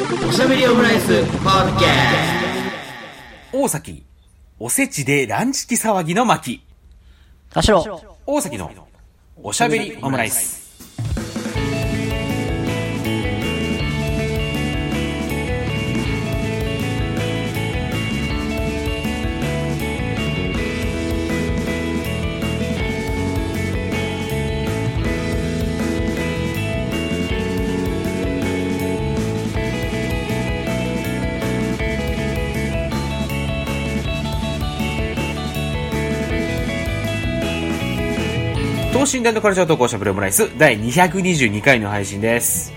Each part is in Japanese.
おしゃべりオムライスポッドキャ大崎、おせちでランチキ騒ぎの巻。田代。大崎のおしゃべりオムライス。等身大のカルチャー投稿しゃべりオムライス第222回の配信です。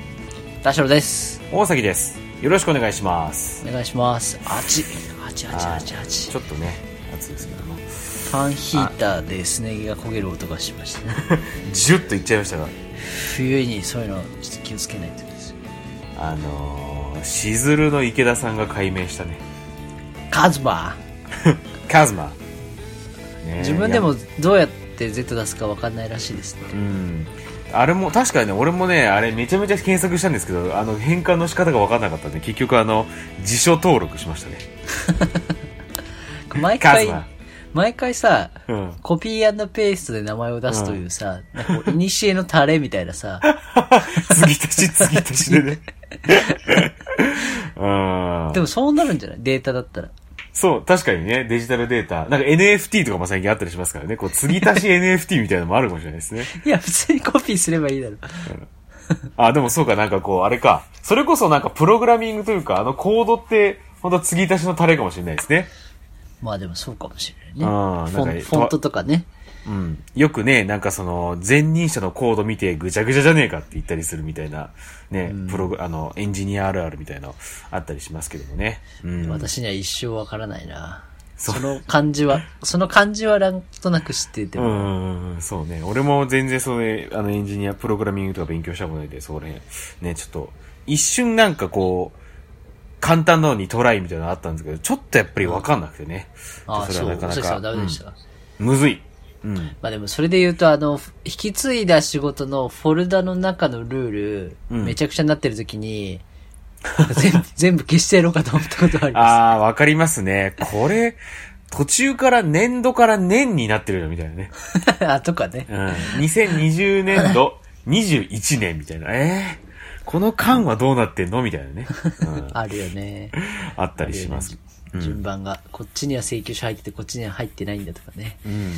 田代です。大崎です。よろしくお願いします。お願いします。あち。あちあちあちあちちょ。っとね、暑いですけども。ファンヒーターでスネギが焦げる音がしましたね。ジュッといっちゃいましたが、冬にそういうのちょっと気をつけないとです。あのー、しずるの池田さんが解明したね。カズマ カズマ。ね自分でもどうやって Z 出すかわかんないらしいですね。うん。あれも、確かにね、俺もね、あれめちゃめちゃ検索したんですけど、あの、変換の仕方が分かんなかったんで、結局あの、辞書登録しましたね。毎回毎回さ、うん。コピーペーストで名前を出すというさ、なんかこう、いにしえのタレみたいなさ、継ぎ足し継ぎ足しでね。うん。でもそうなるんじゃないデータだったら。そう、確かにね、デジタルデータ。なんか NFT とかも最近あったりしますからね、こう、継ぎ足し NFT みたいなのもあるかもしれないですね。いや、普通にコピーすればいいだろ。あ、でもそうか、なんかこう、あれか。それこそなんかプログラミングというか、あのコードって、ほんと継ぎ足しのタレかもしれないですね。まあでもそうかもしれないね。フォントとかね。うん。よくね、なんかその、前任者のコード見てぐちゃぐちゃじゃねえかって言ったりするみたいな、ね、プログ、あの、エンジニアあるあるみたいなのあったりしますけどもね。うん。私には一生わからないな。そその漢字は、その漢字 はなんとなく知っててうも、ん、そうね。俺も全然それ、あの、エンジニア、プログラミングとか勉強したことないで、それ、ね、ちょっと、一瞬なんかこう、簡単なのにトライみたいなのあったんですけど、ちょっとやっぱりわかんなくてね。ああ、そう、れはなかなそうですよ、か、ダメでした。うんむずい。うん。まあでもそれで言うと、あの、引き継いだ仕事のフォルダの中のルール、うんめちゃくちゃになってる時に、全部、全部消してやろうかと思ったことありまああ、わかりますね。これ、途中から年度から年になってるよ、みたいなね。す。あ、とかね。うん。2020年度、21年みたいな。えー、この間はどうなってんのみたいなね。うん。あるよね。あったりします。順番が、こっちには請求書入ってて、こっちには入ってないんだとかね。うん。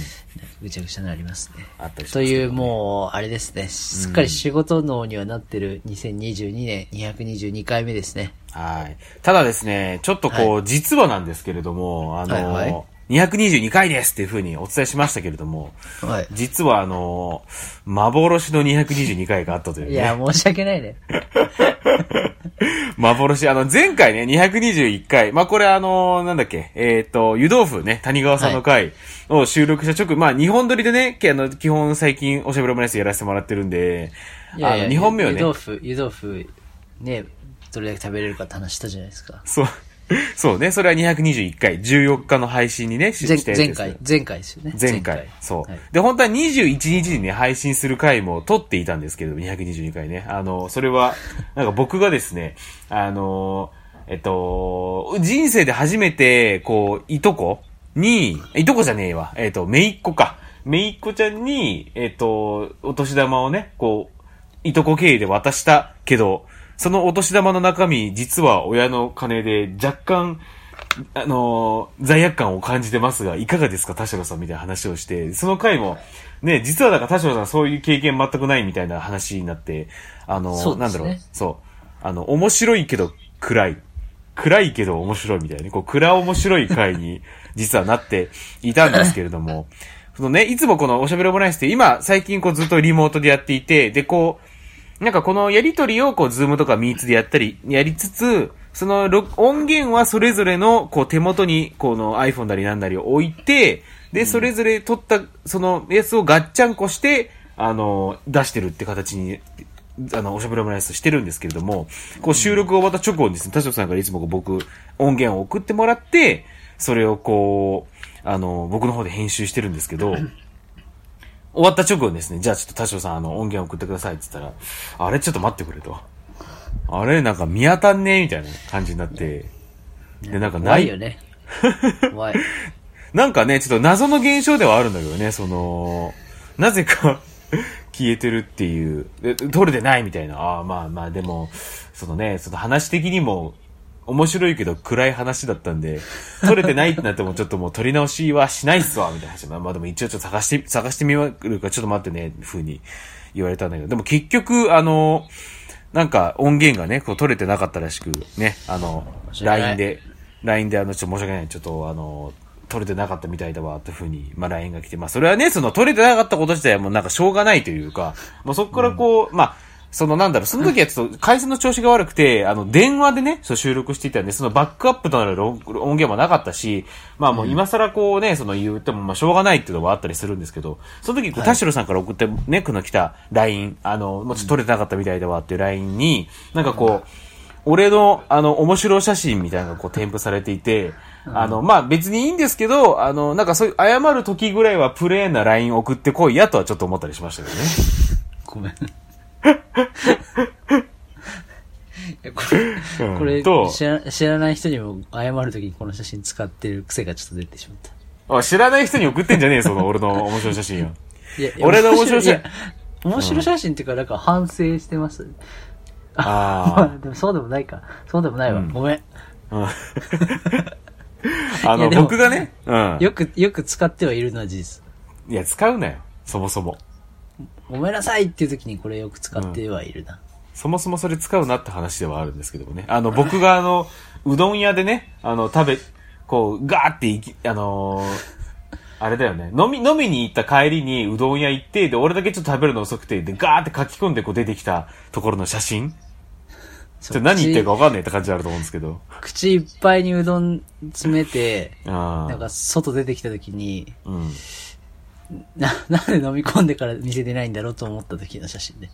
ぐちゃぐちゃになりますね。あったりしますという、もう、あれですね。すっかり仕事脳にはなってる2022年222回目ですね。はい。ただですね、ちょっとこう、実はなんですけれども、あの、はいはい222回ですっていう風にお伝えしましたけれども、はい。実はあの、幻の222回があったというね。いや、申し訳ないね。幻、あの、前回ね、221回、まあ、これあの、なんだっけ、えっ、と、湯豆腐ね、谷川さんの回を収録した直後、まあ、2本撮りでね、けあの、基本最近おしゃべりオムライスやらせてもらってるんで、いやいやあの、2本目をね。湯豆、腐、湯豆腐、ね、どれだけ食べれるかって話したじゃないですか。そう、そうね、それは221回、14日の配信にね、し前したやつです前回、前回ですよね。前回。そう、はいで、本当は21日にね、配信する回も撮っていたんですけど、222回ね。あの、それは、なんか僕がですね、あの、えっと、人生で初めて、こう、いとこに、いとこじゃねえわ。えっと、めいっ子か。めいっ子ちゃんに、えっと、お年玉をね、こう、いとこ経由で渡したけど、そのお年玉の中身、実は親の金で若干、あのー罪悪感を感じてますが、いかがですか、田代さんみたいな話をして、その回も、ね、実はだから田代さんそういう経験全くないみたいな話になって、あのーねなんだろう、そう。あの、面白いけど暗い。暗いけど面白いみたいなね、こう、暗面白い回に 実はなっていたんですけれども、そのね、いつもこのおしゃべりオムライスって今、最近こうずっとリモートでやっていて、で、こう、なんかこのやりとりをこう、ズームとかミーツでやったり、やりつつ、その録音源はそれぞれのこう手元にこの iPhone なりなんなりを置いて、で、それぞれ撮ったそのやつをガッチャンコして、あの、出してるって形に、あの、おしゃべりオムライスしてるんですけれども、こう収録終わった直後にですね、田代さんからいつも僕、音源を送ってもらって、それをこう、あの、僕の方で編集してるんですけど、終わった直後にですね、じゃあちょっと田代さん、あの、音源送ってくださいって言ったら、あれちょっと待ってくれと。ああれなんか見当たんねえみたいな感じになって、で、なんかない怖いよ、ね。怖い。なんかね、ちょっと謎の現象ではあるんだけどね、その、なぜか 消えてるっていう、で撮れてないみたいな、ああ、まあまあ、でも、そのね、その話的にも、面白いけど暗い話だったんで、撮れてないってなってもちょっともう撮り直しはしないっすわ、みたいな話。まあまあでも一応ちょっと探して、探してみるかちょっと待ってね、風に言われたんだけど、でも結局、あの、なんか音源がね、こう取れてなかったらしく、ね、あの、LINE で、LINE であの、ちょっと申し訳ない、ちょっとあの、取れてなかったみたいだわ、というふうに、まあ LINE が来て、まあそれはね、その取れてなかったこと自体はもうなんかしょうがないというか、もうそこからこう、まあ、そのなんだろう、その時はちょっと回線の調子が悪くて、あの、電話でね、そう収録していたんで、そのバックアップとなる音音源もなかったし、まあもう今更こうね、その言ってもまあしょうがないっていうのはあったりするんですけど、その時こう、田代さんから送ってね、この来た LINE、あの、もうちょっと取れてなかったみたいだわっていう LINE に、なんかこう、俺の、あの、面白写真みたいなのがこう添付されていて、あの、まあ、別にいいんですけど、あの、なんかそういう謝る時ぐらいはプレーンな LINE 送ってこいやとはちょっと思ったりしましたけどね。ごめん。い やこれ、うんこれと知ら、知らない人にも謝るときにこの写真使ってる癖がちょっと出てしまった。あ知らない人に送ってんじゃねえよ、その 俺の面白い写真を。いや、いや俺の面白い写いや面白い写真っていうか、なんか反省してます。あ でもそうでもないか。そうでもないわ。うんごめん。あ。うんあの、いやでも僕がね、うん。よく、よく使ってはいるのは事実。いや、使うなよ。そもそも。ごめんなさいっていう時にこれよく使ってはいるな。そもそもそれ使うなって話ではあるんですけどもね。あの、僕があの、うどん屋でね、あの、食べ、こう、ガーって行き、あのーあれだよね。飲み、飲みに行った帰りにうどん屋行って、で、俺だけちょっと食べるの遅くて、で、ガーって書き込んでこう出てきたところの写真ちょっと何言ってるか分かんないって感じあると思うんですけど。口いっぱいにうどん詰めて、あなんか外出てきた時に、あ。うん。な、なんで飲み込んでから見せてないんだろうと思った時の写真で。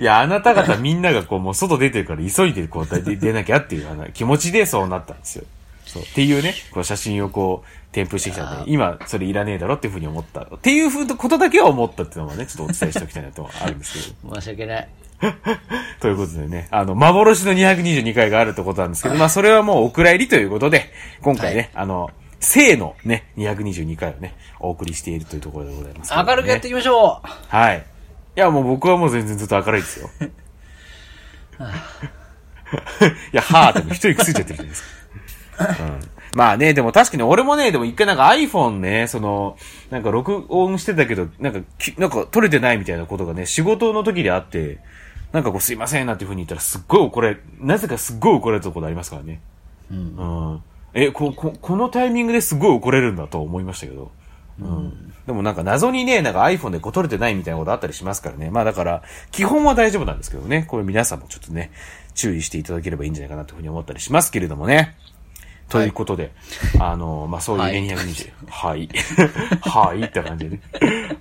いや、あなた方みんながこう、もう外出てるから急いでこう、出出なきゃっていうあの気持ちでそうなったんですよ。そう。っていうね、こう写真をこう、添付してきたんで、今、それいらねえだろっていうふうに思った。っていうふうなことだけは思ったっていうのはね、ちょっとお伝えしておきたいなとはあるんですけど。申し訳ない。ということでね、あの、幻の222回があるってことなんですけど、まあ、それはもうお蔵入りということで、今回ね、あの、正のね、222回をね、お送りしているというところでございますね、明るくやっていきましょうはい。いや、もう僕はもう全然ずっと明るいですよ。いや、はーってもう一人くっついちゃってるじゃないですか。うん。まあね、でも確かに俺もね、でも一回なんか iPhone ね、その、なんか録音してたけど、なんかき、なんか撮れてないみたいなことがね、仕事の時であって、なんかこうすいませんなんていう風に言ったらすっごい怒れ、なぜかすっごい怒られたことありますからね。うん。うん。え、こ、こ、このタイミングですごい怒れるんだと思いましたけど。うん。でもなんか謎にね、なんか iPhone でこう撮れてないみたいなことあったりしますからね。まあだから、基本は大丈夫なんですけどね。これ皆さんもちょっとね、注意していただければいいんじゃないかなというふうに思ったりしますけれどもね。ということで、あの、まあ、そういうはいね、220。はい。はい。って感じでね。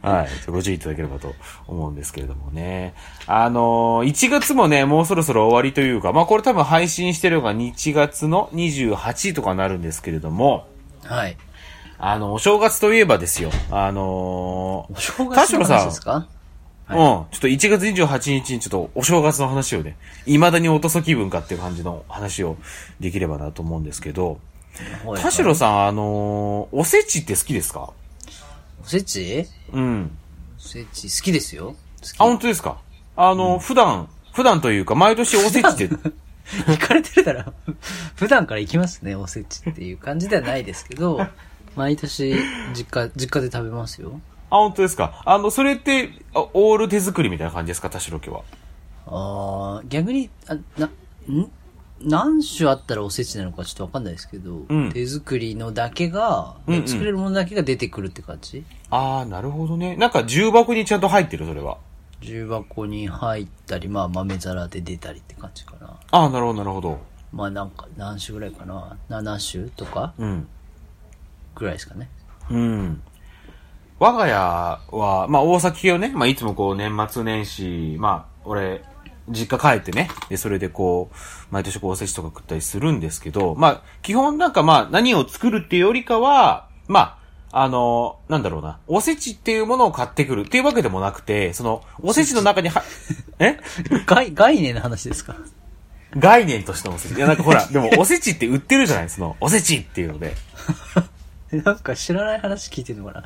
はい。ご注意いただければと思うんですけれどもね。あの、1月もね、もうそろそろ終わりというか、まあ、これ多分配信してるのが1月の28とかなるんですけれども、はい。あの、お正月といえばですよ。あのお正田月のですか？うん。ちょっと1月28日にちょっとお正月の話をね、未だにおとそ気分かっていう感じの話をできればなと思うんですけど、はい田代さん、あのーおせちって好きですか？おせち？うん。おせち好きですよ。あ、本当ですか？あの、普段、普段というか、毎年おせちって、行かれてるから、普段から行きますね、おせちっていう感じではないですけど、毎年、実家、実家で食べますよ。あ、本当ですかあの、それって、あオール手作りみたいな感じですか田代家は。あー逆に、あ、な、ん何種あったらおせちなのかちょっとわかんないですけど、ん手作りのだけが、うんうん作れるものだけが出てくるって感じ？あー、なるほどね。なんか重箱にちゃんと入ってる、それは。重箱に入ったり、まあ豆皿で出たりって感じかな。あー、なるほど、なるほど。まあなんか、何種ぐらいかな ?7 種とかうん。ぐらいですかね。うん。我が家は、まあ大崎系をね、まあいつもこう年末年始、まあ俺、実家帰ってね、で、それでこう、毎年こうおせちとか食ったりするんですけど、まあ基本なんかまあ何を作るっていうよりかは、まあ、あの、なんだろうな、おせちっていうものを買ってくるっていうわけでもなくて、その、おせちの中には、え？概、概念の話ですか？概念としてのおせち。いや、なんかほら、でもおせちって売ってるじゃないその、おせちっていうので。なんか知らない話聞いてるのか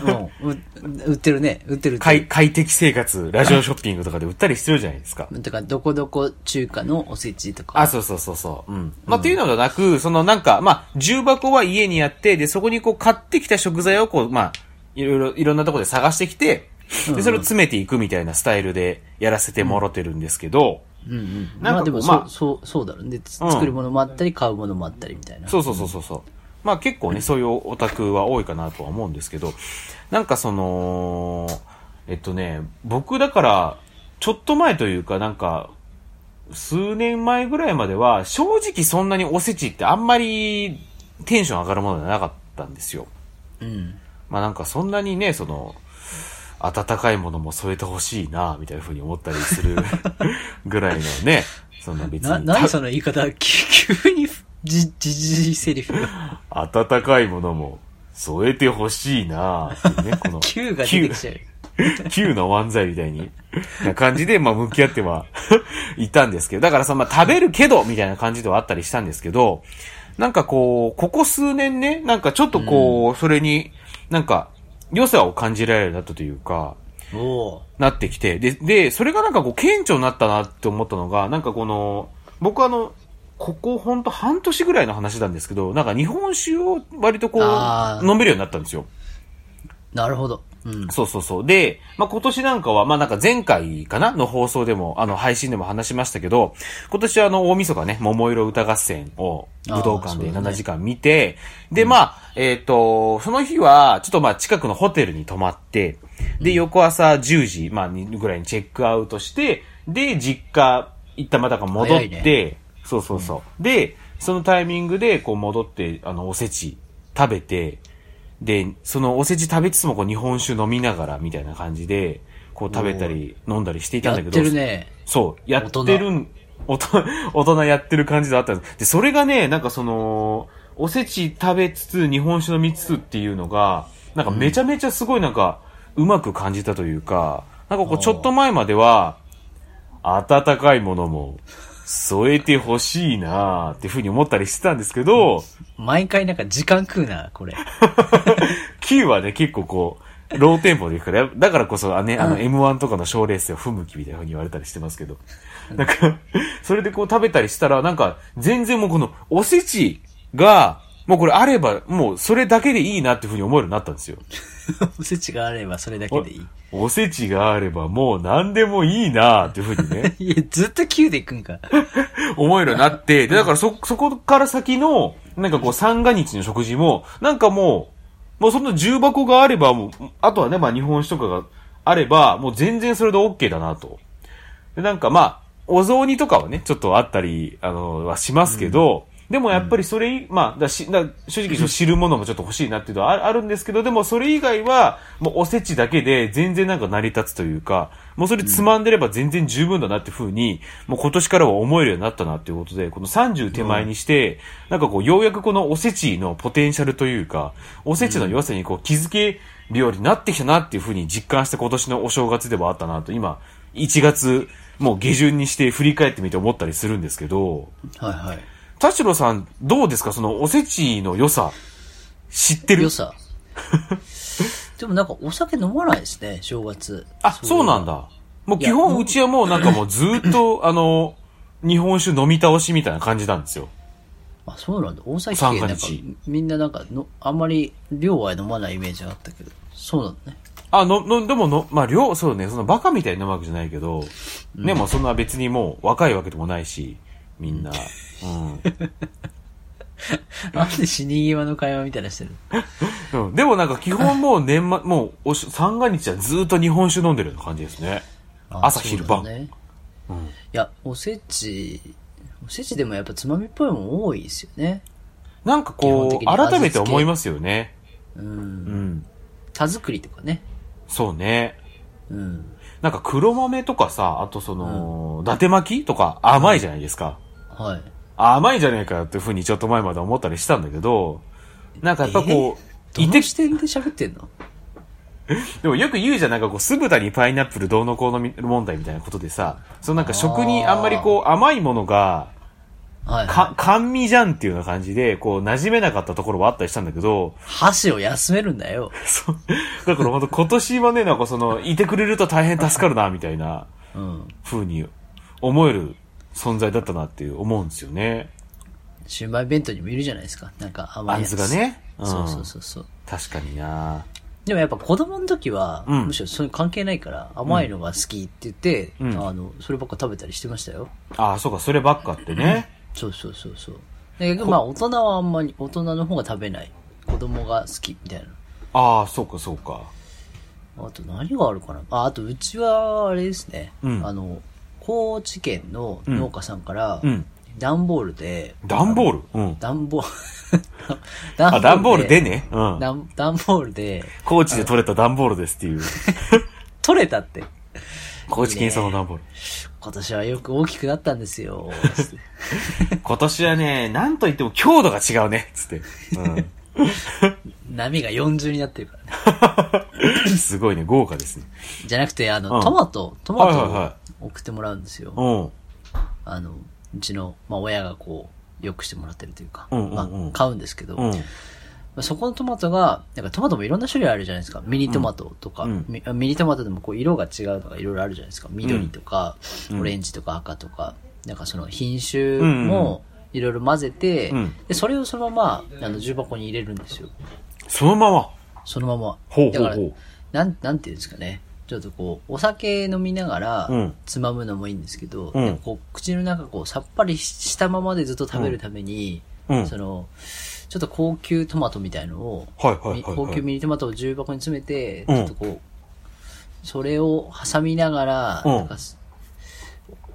な？もう、う売ってるね。売ってる快る。快適生活、ラジオショッピングとかで売ったりしてるじゃないですか。だから、どこどこ中華のおせちとか。あ、そうそうそうそう。うん。まあ、っていうのではなく、そのなんか、まあ、重箱は家にあって、で、そこにこう買ってきた食材をこう、まあ、いろいろ、いろんなところで探してきて、で、それを詰めていくみたいなスタイルでやらせてもろてるんですけど、うんうん。なんかまあでも、まあそう、そう、そうだろうね。作るものもあったり、買うものもあったりみたいな。そうそうそうそうそう。まあ結構ね、そういうオタクは多いかなとは思うんですけど、なんかその、えっとね、僕だから、ちょっと前というか、なんか、数年前ぐらいまでは、正直そんなにおせちってあんまりテンション上がるものじゃなかったんですよ。うん。まあなんかそんなにね、その、温かいものも添えてほしいな、みたいな風に思ったりするぐらいのね、そんな別に。な、何その言い方？急 急に、じ、じじいセリフ。温かいものも添えてほしいなっていうね、この。Q が出てきちゃう。Q の漫才みたいに、な感じで、まあ、向き合っては いたんですけど、だからさ、まあ、食べるけど、みたいな感じではあったりしたんですけど、なんかこう、ここ数年ね、なんかちょっとこう、それに、なんか、良さを感じられるようになったというか、なってきて、で、で、それがなんかこう、顕著になったなって思ったのが、なんかこの、僕あの、ここほんと半年ぐらいの話なんですけど、なんか日本酒を割とこう、飲めるようになったんですよ。なるほど。うん。そうそうそう。で、まあ、今年なんかは、まあ、なんか前回かな？の放送でも、あの、配信でも話しましたけど、今年はあの、大晦日ね、桃色歌合戦を武道館であーそうだね7時間見て、で、まあ、えっ、と、その日は、ちょっとまあ、近くのホテルに泊まって、で、翌朝10時、まあ、にぐらいにチェックアウトして、で、実家、一旦またか戻って、そうそうそう。で、そのタイミングで、こう戻って、あの、おせち食べて、で、そのおせち食べつつもこう日本酒飲みながらみたいな感じで、こう食べたり飲んだりしていたんやっだけど。てるね。そう、やってるん、大人、大人やってる感じであったんです。で、それがね、なんかその、おせち食べつつ日本酒飲みつつっていうのが、なんかめちゃめちゃすごいなんか、うまく感じたというか、なんかこうちょっと前までは、温かいものも添えてほしいなーっていうふうに思ったりしてたんですけど、毎回なんか時間食うな、これ。Q はね、結構こう、ローテンポでいくから、だからこそ、あね、あの、M1 とかの賞レースでは不向きみたいな風に言われたりしてますけど。なんか、それでこう食べたりしたら、なんか、全然もうこの、おせちが、もうこれあれば、もうそれだけでいいなっていう風に思えるようになったんですよ。おせちがあればそれだけでいい。おせちがあればもう何でもいいなっていう風にね、いや、ずっと Q で行くんか。思えるようになって、で、だからそ、そこから先の、なんかこう三が日の食事も、なんかもう、もうその重箱があれば、もう、あとはね、まあ日本酒とかがあれば、もう全然それで OK だなと。で、なんかまあ、お雑煮とかはね、ちょっとあったり、あの、はしますけど、でもやっぱりそれい、まあ、だしだ正直 知るものもちょっと欲しいなっていうのはああるんですけど、でもそれ以外は、もうおせちだけで全然なんか成り立つというか、もうそれつまんでれば全然十分だなっていうふうに、もう今年からは思えるようになったなっていうことで、この30手前にして、なんかこう、ようやくこのおせちのポテンシャルというか、おせちの良さにこう気づけるようになってきたなっていうふうに実感した今年のお正月ではあったなと、今、1月、もう下旬にして振り返ってみて思ったりするんですけど、はいはい。田代さん、どうですか？そのおせちの良さ、知ってる？良さ。でもなんかお酒飲まないですね、正月。あ、そうなんだ。もう基本、うちはもうなんかもうずーっと、あの、日本酒飲み倒しみたいな感じなんですよ。あ、そうなんだ。大崎三県なんかみんななんかの、あんまり量は飲まないイメージがあったけど。そうなんだね。あ、の、の、でもの、まあ、量、そうね、そのバカみたいに飲むわけじゃないけど、ね、もうそんな別にもう若いわけでもないし、みんな。うん。なんで死に際の会話みたいなしてるうん、でもなんか基本もう年末、もうおし、三が日はずーっと日本酒飲んでるような感じですね。あ朝昼晩ね。うん。いや、おせち、おせちでもやっぱつまみっぽいもん多いですよね。なんかこう、改めて思いますよね。う。うんん。田作りとかね。そうね。うん。なんか黒豆とかさ、あとその、伊達巻きとか甘いじゃないですか。はい。甘いじゃねえかっていうふうにちょっと前まで思ったりしたんだけど、なんかやっぱこう、どいての視点で喋ってんの？でもよく言うじゃん、なんかこう、酢豚にパイナップルどうのこうのみ問題みたいなことでさ、そのなんか食にあんまりこう、甘いものが、はい、か、甘味じゃんっていうような感じで、こう、馴染めなかったところはあったりしたんだけど、箸を休めるんだよ。そう。だから本当今年はね、なんかその、いてくれると大変助かるな、みたいなうん。風に思える存在だったなっていう思うんですよね。シウマイ弁当にもいるじゃないですか。なんか甘いあんやつ。ずがね。うんそうそうそうそう。確かになでもやっぱ子供の時は、うんむしろそういう関係ないから、甘いのが好きって言って、うんあの、そればっか食べたりしてましたよ。ああ、そうか、そればっかってね。そうそうそうそう。だけどまあ大人はあんまり、大人の方が食べない。子供が好きみたいな。ああ、そうか、そうか。あと何があるかなあ、あとうちは、あれですね。うんあの、高知県の農家さんからう、ん。段ボールで、段ボール？うん。段ボール、あ、段ボールでね。うん。段段ボールで、高知で取れた段ボールですっていう。取れたって。高知県産の段ボール。今年はよく大きくなったんですよ。今年はね、なんと言っても強度が違うね、つって。波が40になってるからね。うん。すごいね、豪華ですね。じゃなくて、あの、うんトマト、トマトをはいはいは送ってもらうんですよ。うん。あの、うちの、まあ、親がこう、よくしてもらってるというか、うんうんうんまあ、買うんですけど、うん。まあそこのトマトが、なんかトマトもいろんな種類あるじゃないですか。ミニトマトとか、うんミミニトマトでもこう色が違うのがいろいろあるじゃないですか。緑とか、うんオレンジとか赤とか、なんかその品種もいろいろ混ぜて、うんで、それをそのまま、あの、重箱に入れるんですよ。そのまま。そのまま。ほうほうほうだから、なん、なんていうんですかね。ちょっとこう、お酒飲みながらうん、つまむのもいいんですけど、うん。なんかこう、口の中こう、さっぱりしたままでずっと食べるために、うん。その、ちょっと高級トマトみたいのを、はいはいはいはい。高級ミニトマトを重箱に詰めて、うん。ちょっとこう、それを挟みながら、うん。なんかす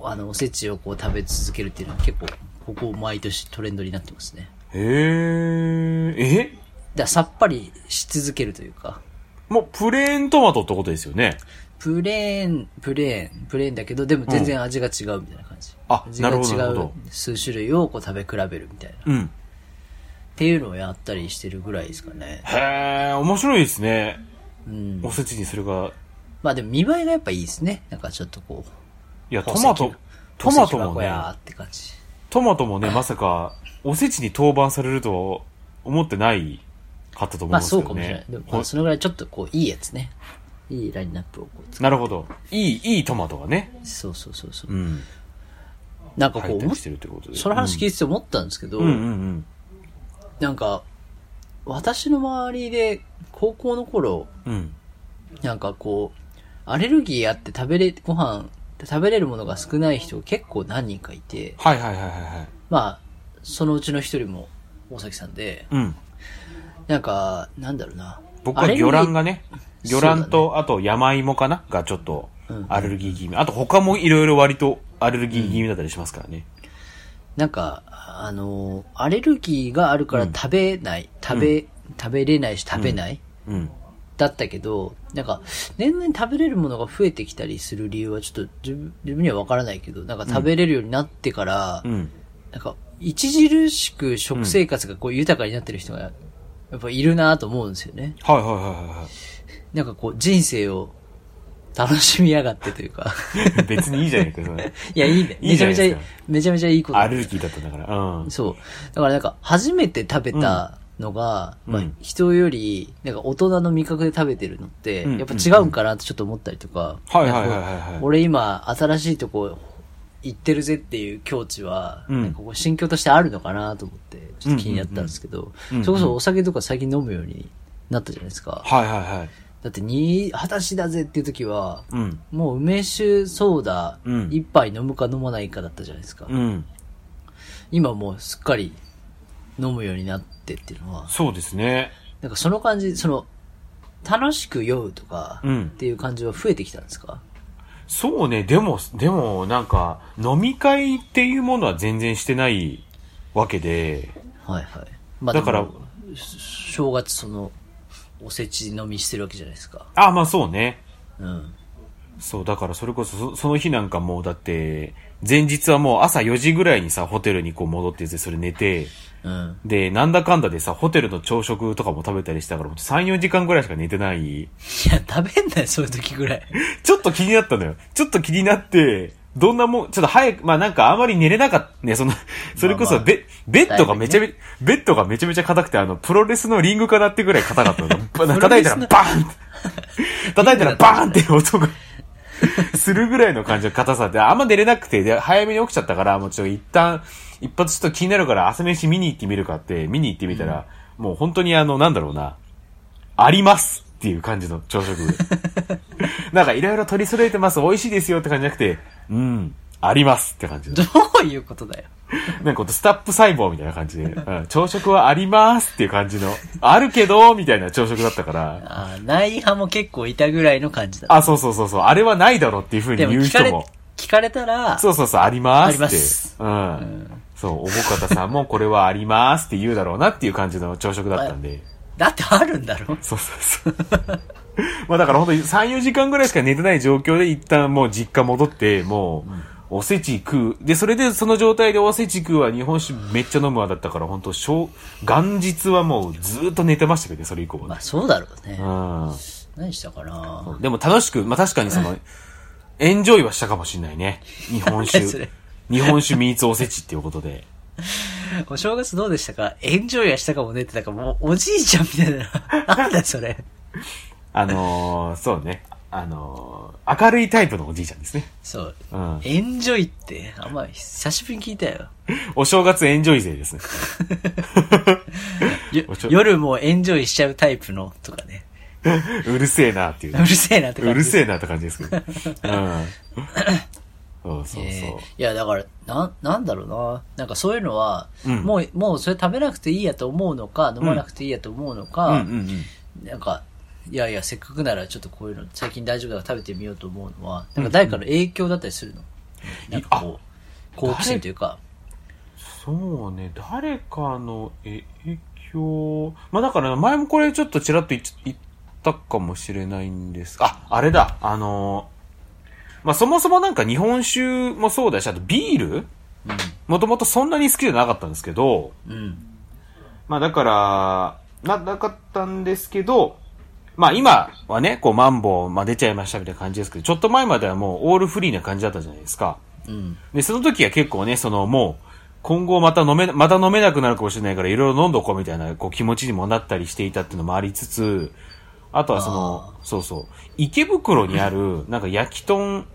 あの、おせちをこう食べ続けるっていうのは結構、ここ毎年トレンドになってますね。へえ。え？だからさっぱりし続けるというか、もうプレーントマトってことですよね。プレーン、プレーン、プレーンだけど、でも全然味が違うみたいな感じ。あなるほど違う数種類をこう食べ比べるみたいな。っうん。ていうのをやったりしてるぐらいですかね。へえ、面白いですね。うん。おせちにそれが。まあでも見栄えがやっぱいいですね。なんかちょっとこう。いや、トマトトマトもね、って感じ。トマトもね、まさか、おせちに当番されるとは思ってないかったと思いまあますけどそうかもしれないね。。でもまあそのぐらいちょっとこういいやつね。いいラインナップをこうなるほど。いい、いいトマトがね。そうそうそうそう。うん。なんかこうてるってことで。その話聞いてて思ったんですけど、うんうんうんなんか、私の周りで高校の頃、うん。うん。なんかこう、アレルギーあって食べれ、ご飯、食べれるものが少ない人が結構何人かいて、はいはいはいはいはい。まあ、そのうちの一人も大崎さんで、うん。なんか、なんだろうな。僕は魚卵がね、魚卵と、あと山芋かながちょっとうん、アレルギー気味。あと他もいろいろ割とアレルギー気味だったりしますからね。なんか、あの、アレルギーがあるから食べない、食べ、食べれないし食べない、うん。だったけど、なんか、年々食べれるものが増えてきたりする理由はちょっと自分自分にはわからないけど、なんか食べれるようになってから、うん。なんか、著しく食生活がこう豊かになってる人が、やっぱいるなと思うんですよね。はいはいはいはなんかこう、人生を楽しみやがってというか。別にいいじゃないか、それ。いや、いいね。いいめちゃめちゃいいめちゃめちゃいいこと。アレルギーだったんだから。うん。そう。だからなんか、初めて食べたのが、まあうんうん、人より、なんか大人の味覚で食べてるのって、うんやっぱ違うんかなってちょっと思ったりとか。はいはいはいはい俺今、新しいとこ行ってるぜっていう境地は、こう心境としてあるのかなと思って、ちょっと気になったんですけど、それこそお酒とか最近飲むようになったじゃないですか。はいはいはい。だって、に、二十歳だぜっていう時は、うん。もう梅酒ソーダうん一杯飲むか飲まないかだったじゃないですか。うん。今もうすっかり飲むようになってっていうのは、そうですね。なんかその感じ、その、楽しく酔うとか、うんっていう感じは増えてきたんですか？そうね、でも、でも、なんか、飲み会っていうものは全然してないわけで、はいはい。まあだから正月その、おせち飲みしてるわけじゃないですか。あ、まあそうね。うん。そう、だからそれこそそ、その日なんかもうだって、前日はもう朝4時ぐらいにさ、ホテルにこう戻ってて、それ寝て、うん。で、なんだかんだでさ、ホテルの朝食とかも食べたりしたから、3、4時間ぐらいしか寝てない。いや、食べんなよ、そういう時ぐらい。ちょっと気になったのよ。ちょっと気になって、どんなもん、ちょっと早く、まあなんかあまり寝れなかった、ね、その、それこそベ、ベッドがめちゃめちゃ、ベッドがめちゃめちゃ硬くて、あの、プロレスのリングかなってぐらい硬かったの。ば叩いたらバーン叩いたらバーンって音が、するぐらいの感じの硬さで、あんま寝れなくて、で、早めに起きちゃったから、もうちょっと一旦、一発ちょっと気になるから朝飯見に行ってみるかって、見に行ってみたら、もう本当にあの、なんだろうな、ありますっていう感じの朝食。なんかいろいろ取り揃えてます、美味しいですよって感じじゃなくて、うん、ありますって感じのどういうことだよ。なんかスタップ細胞みたいな感じで、うん、朝食はありますっていう感じの、あるけど、みたいな朝食だったから、あーない派も結構いたぐらいの感じだ。あ、そうそうそうそう、あれはないだろっていう風にでも聞かれ言う人も、、聞かれたら、そうそうそう、ありますって。ありますうん。そう、おぼかたさんもこれはありますって言うだろうなっていう感じの朝食だったんで。だってあるんだろ そうそうそう。まあだから本当に3、4時間ぐらいしか寝てない状況で一旦もう実家戻って、もう、おせち食う。で、それでその状態でおせち食うは日本酒めっちゃ飲むわだったから、本当小、元日はもうずーっと寝てましたけどね、それ以降はね。まあそうだろうね。うん。何したかなでも楽しく、まあ確かにその、エンジョイはしたかもしれないね。日本酒。日本酒ミーツおせちっていうことで。お正月どうでしたか？エンジョイはしたかもねって、なんかもうおじいちゃんみたいな。なんだよそれ。あのー、そうね。あのー、明るいタイプのおじいちゃんですね。そう。うん。エンジョイって、あんま久しぶりに聞いたよ。お正月エンジョイ勢ですね。夜もエンジョイしちゃうタイプのとかね。うるせえなっていううね、るせえなって感じ。うるせえなって感じですけど。うん。そうそう。えーいや、だから、なん、なんだろうな。なんかそういうのは、うん。もう、もうそれ食べなくていいやと思うのか、飲まなくていいやと思うのか、うん。うんうん。なんか、いやいや、せっかくならちょっとこういうの、最近大丈夫だから食べてみようと思うのは、なんか誰かの影響だったりするの、なんかこう、好奇心というか、そうね、誰かの影響、まあだから前もこれちょっとちらっと言ったかもしれないんです。あ、あれだ、あの、まあそもそもなんか日本酒もそうだし、あとビール？もともとそんなに好きじゃなかったんですけど、うん。うん。まあだから、な、なかったんですけど、まあ今はね、こうマンボウ、まあ出ちゃいましたみたいな感じですけど、ちょっと前まではもうオールフリーな感じだったじゃないですか。うん。で、その時は結構ね、そのもう、今後また飲め、また飲めなくなるかもしれないから、いろいろ飲んどこうみたいな、こう気持ちにもなったりしていたっていうのもありつつ、あとはその、そうそう、池袋にある、なんか焼き豚、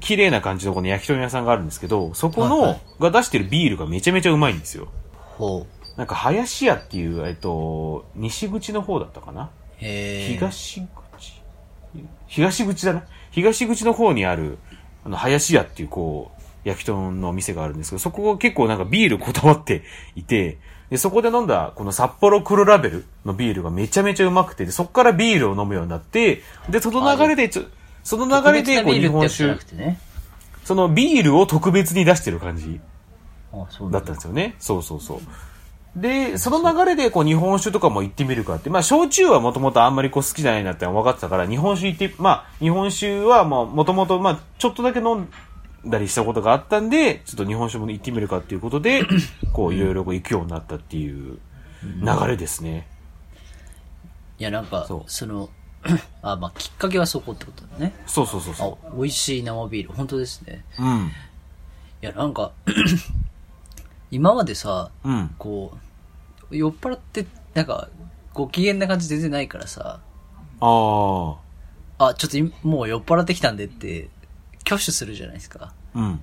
綺麗な感じのこの焼き豚屋さんがあるんですけど、そこはいはの、が出してるビールがめちゃめちゃうまいんですよ。ほう。なんか、林屋っていう、えっと、西口の方だったかな？へえ。東口？東口だな？東口の方にある、あの、林屋っていう、こう、焼き豚のお店があるんですけど、そこが結構なんかビールこだわっていて、で、そこで飲んだ、この札幌黒ラベルのビールがめちゃめちゃうまくて、で、そこからビールを飲むようになって、で、その流れで、その流れで、こう、日本酒ね。そのビールを特別に出してる感じだったんですよね。そうそうそう。で、その流れでこう日本酒とかも行ってみるかって、まあ焼酎はもともとあんまりこう好きじゃないなって分かってたから、日本酒行って、まあ日本酒はもともとまあちょっとだけ飲んだりしたことがあったんで、ちょっと日本酒も行ってみるかっていうことで、こういろいろこう行くようになったっていう流れですね。いや、なんかその、あ、まあ、きっかけはそこってことだね。そうそうそうあそ、美味しい生ビール。本当ですね。う。うん。いや、なんか、今までさ、うん。こう、酔っ払って、なんか、ご機嫌な感じ全然ないからさ、ああ。あ、ちょっといもう酔っ払ってきたんでって、挙手するじゃないですか。うん。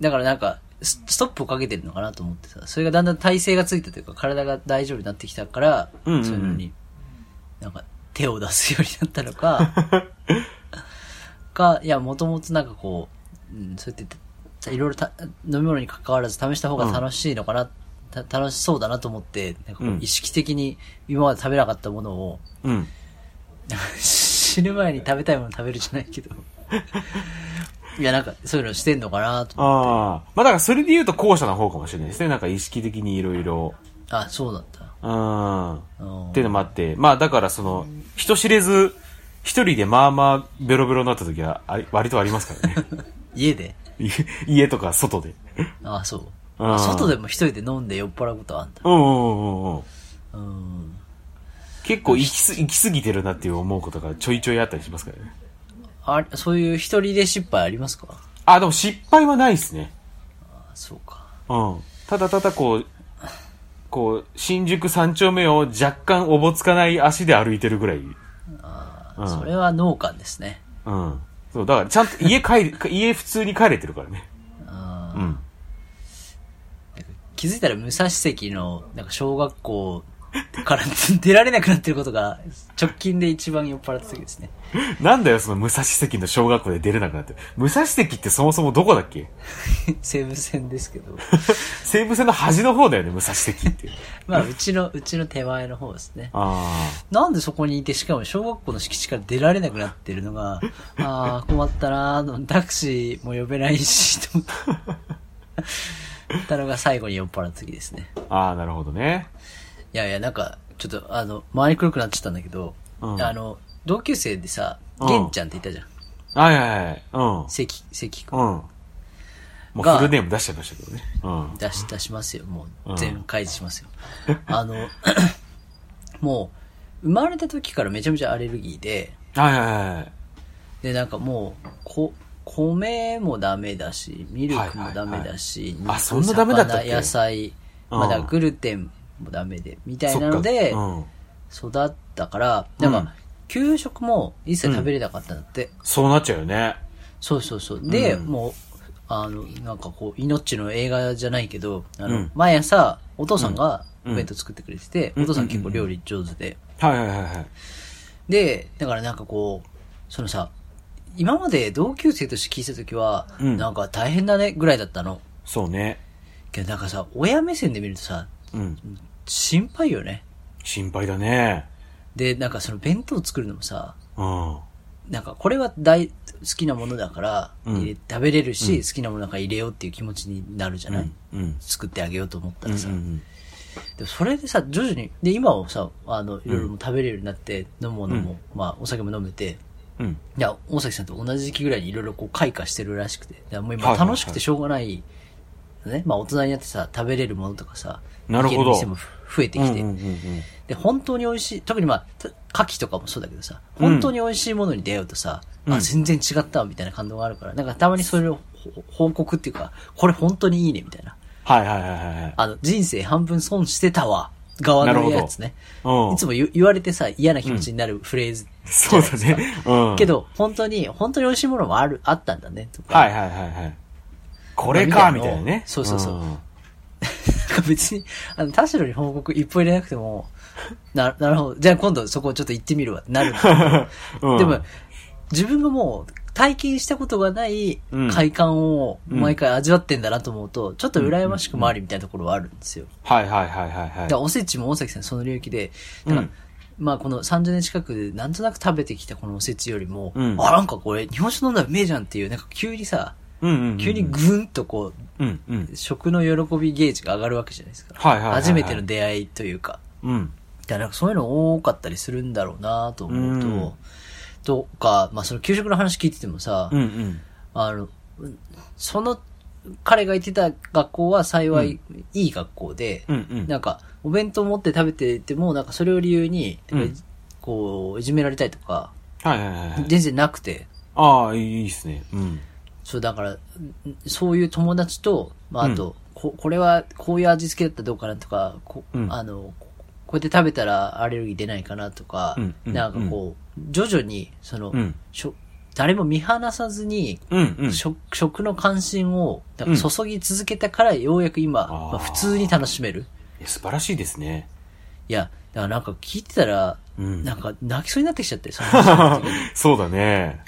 だからなんか、スストップをかけてるのかなと思ってさ、それがだんだん体勢がついたというか、体が大丈夫になってきたから、うんうんうんそういうのに、なんか、手を出すようになったのか、か、いや、もともとなんかこう、うん、そうやって、いろいろた飲み物に関わらず試した方が楽しいのかな、た楽しそうだなと思って、なんかこううん意識的に今まで食べなかったものを、うん。死ぬ前に食べたいもの食べるじゃないけど。いや、なんか、そういうのしてんのかなと思ああ。まあだからそれで言うと後者の方かもしれないですね。なんか意識的にいろいろ。って。あ、そうだった。うん。うんっていうのもあって、まあだからその、人知れず、一人でまあまあベロベロになった時はあり割とありますからね。家で？い 家とか外で。ああ、そう。うん外でも一人で飲んで酔っ払うことあんだ。うんうんうんうん。うん。結構行きす行き過ぎてるなっていう思うことがちょいちょいあったりしますからね。あそういう一人で失敗ありますか？あ、でも失敗はないですね。あそうか。うん。ただただこう、こう、新宿三丁目を若干おぼつかない足で歩いてるぐらい。うん。それは農家ですね。うん。そう、だからちゃんと家帰り、家普通に帰れてるからね。あーうん。気づいたら武蔵関の、なんか小学校 から出られなくなってることが、直近で一番酔っ払った時ですね。なんだよ、その武蔵関の小学校で出れなくなって。武蔵関ってそもそもどこだっけ？西武線ですけど。西武線の端の方だよね、武蔵関って。まあ、うちの、うちの手前の方ですね。あなんでそこにいて、しかも小学校の敷地から出られなくなってるのが、ああ、困ったなータクシーも呼べないし、と思ったのが最後に酔っ払った時ですね。あ。ああ、なるほどね。いやいや、なんか、ちょっと、あの、周りくるくなっちゃったんだけど、うんあの、同級生でさ、うん玄ちゃんっていたじゃん。はいはいはい。うん。関、関くん。うん。もうがフルネーム出しちゃいましたけどね。うん。出し、出しますよ。もう全開示しますよ。あの、もう、生まれた時からめちゃめちゃアレルギーで、はいはいはい。で、なんかもう、こ、米もダメだし、ミルクもダメだし、はいはいはいあそんなダメだったっけ？魚野菜、うんまあだグルテンもダメで、みたいなのそで。育ったから、なんうんか、給食も一切食べれなかったんだって。そうなっちゃうよね。そうそうそう。で、うんもう、あの、なんかこう、命の映画じゃないけど、あの、うん毎朝、お父さんがうんお弁当作ってくれてて、うんお父さん結構料理上手で。はいはいはいはい。で、だからなんかこう、そのさ、今まで同級生として聞いたときは、うんなんか大変だねぐらいだったの。そうね。けどなんかさ、親目線で見るとさ、うん。心配よね。心配だね。で、なんかその弁当作るのもさ、うん。なんかこれは大好きなものだからうん入れ、食べれるし、好きなものだから入れようっていう気持ちになるじゃない、うん。作ってあげようと思ったうん。らさ。うん。でもそれでさ、徐々に、で、今はさ、あの、いろいろも食べれるようになって、飲むものも、まあ、お酒も飲めて、うん。いや、大崎さんと同じ時期ぐらいにいろいろこう開花してるらしくて。もう今はいはいはい楽しくてしょうがない。ね。まあ大人になってさ、食べれるものとかさ、なるほど店も増えてきて、うんうんうんで、本当に美味しい、特にまあ、た牡蠣とかもそうだけどさ、うん本当に美味しいものに出会うとさ、うんあ、全然違ったわみたいな感動があるから、なんかたまにそれをほ報告っていうか、これ本当にいいねみたいな。はいはいはいはいはい。あの、人生半分損してたわ、側のやつね。うん。いつも言言われてさ、嫌な気持ちになるフレーズじそうだ。ね。うん。け、ど、本当に、本当に美味しいものもある、あったんだね、とか。はいはいはいはい。これか、みたいなね。そうそうそうんなんか別に、あの、田代に報告一歩入れなくても、な、なるほど。じゃあ今度そこちょっと行ってみるわってなるんだけど。うんでも、自分がもう体験したことがないうん快感を毎回味わってんだなと思うと、ちょっと羨ましくもありみたいなところはあるんですよ。はいはいはいはいはいだおせちも大崎さんその領域で、だからうんまあこの30年近くでなんとなく食べてきたこのおせちよりも、うんあ、なんかこれ日本酒飲んだらうめえじゃんっていう、なんか急にさ。急にぐんとこう、うんうん。食の喜びゲージが上がるわけじゃないですか。はいはいはいはい初めての出会いというか。うん。だからなんかそういうの多かったりするんだろうなと思うと、うんとか、まあその給食の話聞いててもさ、うんうん。あの、うんその彼が行ってた学校は幸い、いい学校で、うんうん。なんかお弁当持って食べてても、なんかそれを理由に、うんこう、いじめられたりとか、はいはいはい。全然なくて、ああ、いいですね。うん。そう、だから、んそういう友達と、まあ、あと、こ、これは、こういう味付けだったらどうかなとか、こうんあの、ここうやって食べたらアレルギー出ないかなとか、うんうんなんかこう、徐々に、その、うんしょ誰も見放さずに、うんうん。食食の関心をなんか注ぎ続けたから、ようやく今、あーまあ、普通に楽しめる。いや素晴らしいですね。いや、だからなんか聞いてたら、うんなんか泣きそうになってきちゃって、その そうだね。